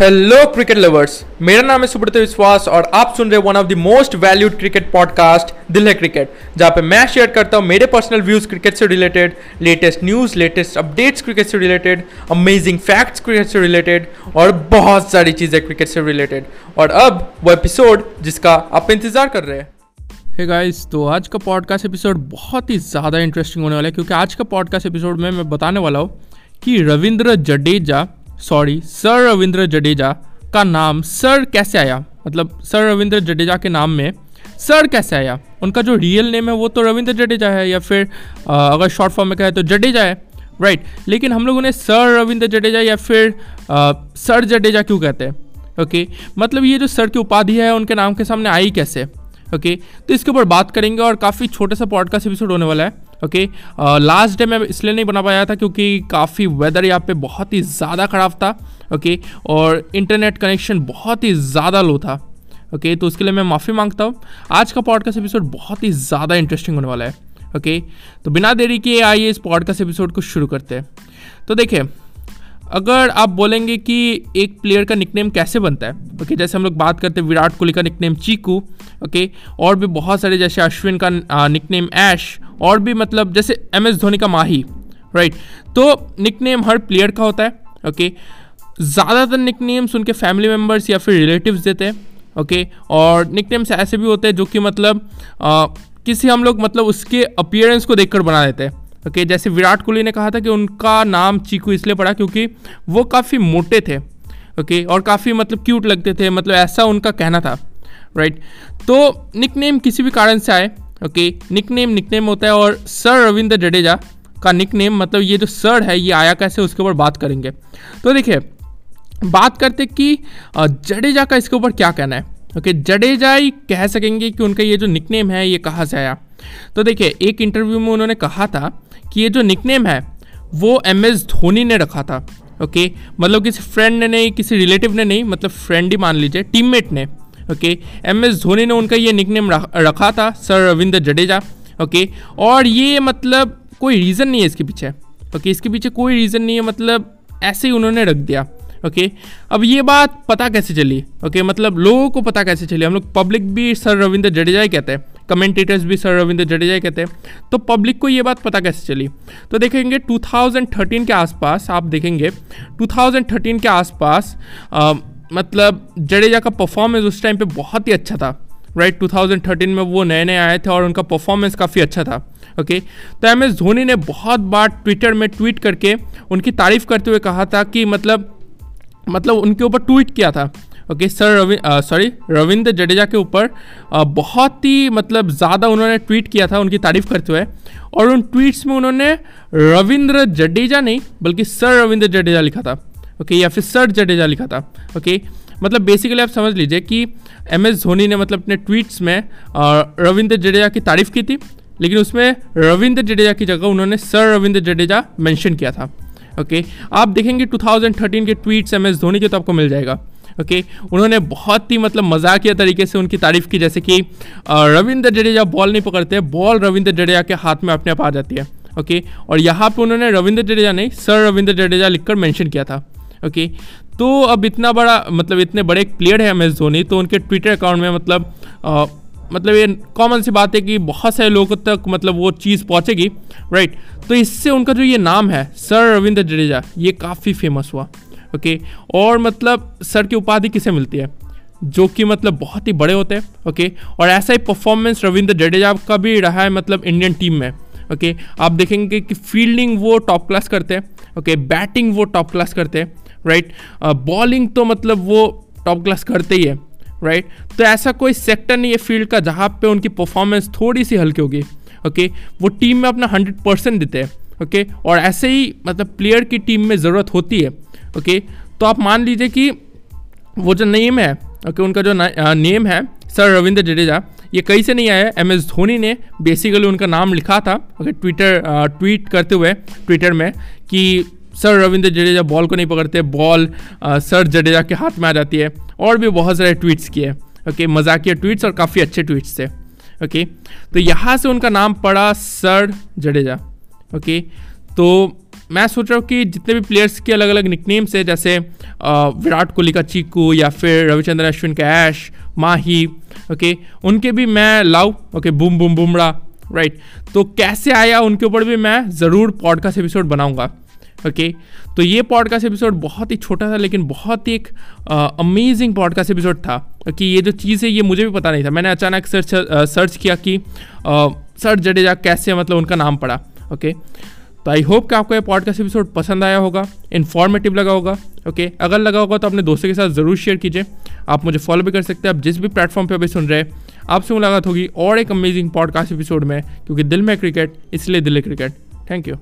Hello cricket lovers मेरा नाम है सुब्रत विश्वास और आप सुन रहे one of the most valued cricket podcast दिल है क्रिकेट जहाँ पे मैं शेयर करता हूँ मेरे पर्सनल व्यूज़ क्रिकेट से related latest news latest updates cricket से रिलेटेड अमेजिंग फैक्ट्स क्रिकेट से रिलेटेड और बहुत सारी चीज़ें क्रिकेट से रिलेटेड और अब वो एपिसोड जिसका आप इंतज़ार कर रहे हैं। हे hey गाइस तो आज का पॉडकास्ट एपिसोड बहुत ही ज़्यादा इंटरेस्टिंग होने वाला है, क्योंकि आज का पॉडकास्ट एपिसोड में मैं बताने वाला हूँ कि रविंद्र जडेजा सॉरी सर रविंद्र जडेजा का नाम सर कैसे आया मतलब सर रविंद्र जडेजा के नाम में सर कैसे आया उनका जो रियल नेम है वो तो रविंद्र जडेजा है या फिर आ, अगर शॉर्ट फॉर्म में कहे तो जडेजा है राइट right. लेकिन हम लोग उन्हें सर रविंद्र जडेजा या फिर आ, सर जडेजा क्यों कहते हैं ओके okay? मतलब ये जो सर की उपाधि है उनके नाम के सामने आई कैसे ओके okay? तो इसके ऊपर बात करेंगे और काफ़ी छोटा सा पॉडकास्ट एपिसोड होने वाला है ओके लास्ट डे मैं इसलिए नहीं बना पाया था क्योंकि काफ़ी वेदर यहाँ पे बहुत ही ज़्यादा ख़राब था ओके okay? और इंटरनेट कनेक्शन बहुत ही ज़्यादा लो था ओके okay? तो उसके लिए मैं माफ़ी माँगता हूँ आज का पॉडकास्ट एपिसोड बहुत ही ज़्यादा इंटरेस्टिंग होने वाला है ओके okay? तो बिना देरी के आइए इस पॉडकास्ट एपिसोड को शुरू करते हैं तो देखिए अगर आप बोलेंगे कि एक प्लेयर का निकनेम कैसे बनता है ओके okay, जैसे हम लोग बात करते हैं विराट कोहली का निकनेम चीकू ओके और भी बहुत सारे जैसे अश्विन का निकनेम ऐश और भी मतलब जैसे एम एस धोनी का माही राइट तो निकनेम हर प्लेयर का होता है ओके ज़्यादातर निकनेम्स उनके फैमिली मेंबर्स या फिर रिलेटिव्स देते हैं ओके और निकनेम्स ऐसे भी होते हैं जो कि मतलब आ, किसी हम लोग मतलब उसके अपियरेंस को देखकर बना देते हैं ओके जैसे विराट कोहली ने कहा था कि उनका नाम चीकू इसलिए पड़ा क्योंकि वो काफ़ी मोटे थे ओके और काफ़ी मतलब क्यूट लगते थे मतलब ऐसा उनका कहना था राइट तो निकनेम किसी भी कारण से आए ओके निकनेम निकनेम होता है और सर रविंद्र जडेजा का निकनेम मतलब ये जो सर है, ये आया कैसे, उसके ऊपर बात करेंगे। तो देखिए, बात करते कि जडेजा का इसके ऊपर क्या कहना है। ओके जडेजा ही कह सकेंगे कि उनका ये जो निकनेम है, ये कहाँ से आया। तो देखिए, एक इंटरव्यू में उन्होंने कहा था कि ये जो निकनेम है, वो एम एस धोनी ने रखा था। ओके मतलब किसी फ्रेंड ने नहीं, किसी रिलेटिव ने नहीं मतलब फ्रेंड ही मान लीजिए टीममेट ने। ओके एम एस धोनी ने उनका ये निकनेम रखा था सर रविंद्र जडेजा ओके और ये मतलब कोई रीज़न नहीं है इसके पीछे. ओके इसके पीछे कोई रीज़न नहीं है मतलब ऐसे ही उन्होंने रख दिया. ओके अब ये बात पता कैसे चली? ओके मतलब लोगों को पता कैसे चली? हम लोग पब्लिक भी सर रविंद्र जडेजा ही कहते हैं. कमेंटेटर्स भी सर रविंद्र जडेजा ही कहते हैं. तो पब्लिक को ये बात पता कैसे चली? तो देखेंगे 2013 के आसपास, आप देखेंगे 2013 के आसपास मतलब जडेजा का परफॉर्मेंस उस टाइम पे बहुत ही अच्छा था राइट right, 2013 में वो नए नए आए थे और उनका परफॉर्मेंस काफ़ी अच्छा था ओके तो एम एस धोनी ने बहुत बार ट्विटर में ट्वीट करके उनकी तारीफ़ करते हुए कहा था कि मतलब मतलब उनके ऊपर ट्वीट किया था okay sir Ravi sorry Ravindra Jadeja के ऊपर बहुत ही मतलब ज़्यादा उन्होंने ट्वीट किया था उनकी तारीफ़ करते हुए और उन ट्वीट्स में उन्होंने रविंद्र जडेजा नहीं बल्कि सर रविंद्र जडेजा लिखा था। ओके या फिर सर जडेजा लिखा था ओके मतलब बेसिकली आप समझ लीजिए कि एम एस धोनी ने मतलब अपने ट्वीट्स में रविंद्र जडेजा की तारीफ़ की थी, लेकिन उसमें रविंद्र जडेजा की जगह उन्होंने सर रविंद्र जडेजा मेंशन किया था ओके आप देखेंगे 2013 के ट्वीट्स एम एस धोनी के तो आपको मिल जाएगा ओके उन्होंने बहुत ही मतलब मजाकिया तरीके से उनकी तारीफ़ की, जैसे कि रविंद्र जडेजा बॉल नहीं पकड़ते बॉल रविंद्र जडेजा के हाथ में अपने आप आ जाती है ओके और यहाँ पे उन्होंने रविंद्र जडेजा नहीं, सर रविंद्र जडेजा लिखकर मेंशन किया था। ओके? तो अब इतना बड़ा मतलब इतने बड़े प्लेयर है एम एस धोनी तो उनके ट्विटर अकाउंट में मतलब आ, मतलब ये कॉमन सी बात है कि बहुत सारे लोगों तक मतलब वो चीज़ पहुँचेगी राइट तो इससे उनका जो ये नाम है सर रविंद्र जडेजा ये काफ़ी फ़ेमस हुआ ओके? और मतलब सर की उपाधि किसे मिलती है? जो कि मतलब बहुत ही बड़े होते हैं ओके? और ऐसा ही परफॉर्मेंस रविंद्र जडेजा का भी रहा है मतलब इंडियन टीम में ओके? आप देखेंगे कि फील्डिंग वो टॉप क्लास करते हैं ओके? बैटिंग वो टॉप क्लास करते हैं राइट बॉलिंग uh, तो मतलब वो टॉप क्लास करते ही है राइट तो ऐसा कोई सेक्टर नहीं है फ़ील्ड का जहाँ पे उनकी परफॉर्मेंस थोड़ी सी हल्की होगी ओके वो टीम में अपना हंड्रेड परसेंट देते हैं ओके और ऐसे ही मतलब प्लेयर की टीम में ज़रूरत होती है ओके तो आप मान लीजिए कि वो जो नेम है ओके उनका जो नेम है सर रविंद्र जडेजा ये कहीं से नहीं आया एम एस धोनी ने बेसिकली उनका नाम लिखा था ओके ट्विटर ट्वीट करते हुए ट्विटर में कि सर रविंद्र जडेजा बॉल को नहीं पकड़ते, बॉल सर जडेजा के हाथ में आ जाती है और भी बहुत सारे ट्वीट्स किए ओके, मजाकिया ट्वीट्स और काफ़ी अच्छे ट्वीट्स थे। ओके तो यहाँ से उनका नाम पड़ा सर जडेजा। ओके तो मैं सोच रहा हूँ कि जितने भी प्लेयर्स के अलग अलग निकनेम्स है, जैसे विराट कोहली का चीकू या फिर रविचंद्र अश्विन का ऐश, माही, ओके, उनके भी मैं लाऊं। Okay, boom boom Bumrah right तो कैसे आया उनके ऊपर भी मैं ज़रूर पॉडकास्ट एपिसोड बनाऊँगा। ओके तो ये पॉडकास्ट एपिसोड बहुत ही छोटा था, लेकिन बहुत ही एक अमेजिंग पॉडकास्ट एपिसोड था। कि ये जो चीज़ है, ये मुझे भी पता नहीं था। मैंने अचानक सर्च सर्च किया कि सर जडेजा कैसे मतलब उनका नाम पड़ा। ओके तो आई होप कि आपको ये पॉडकास्ट एपिसोड पसंद आया होगा इन्फॉर्मेटिव लगा होगा। ओके अगर लगा होगा तो अपने दोस्तों के साथ ज़रूर शेयर कीजिए। आप मुझे फॉलो भी कर सकते हैं। आप जिस भी प्लेटफॉर्म पे अभी सुन रहे हैं, आपसे मुलाकात होगी और एक अमेजिंग पॉडकास्ट एपिसोड में, क्योंकि दिल में क्रिकेट इसलिए दिल क्रिकेट थैंक यू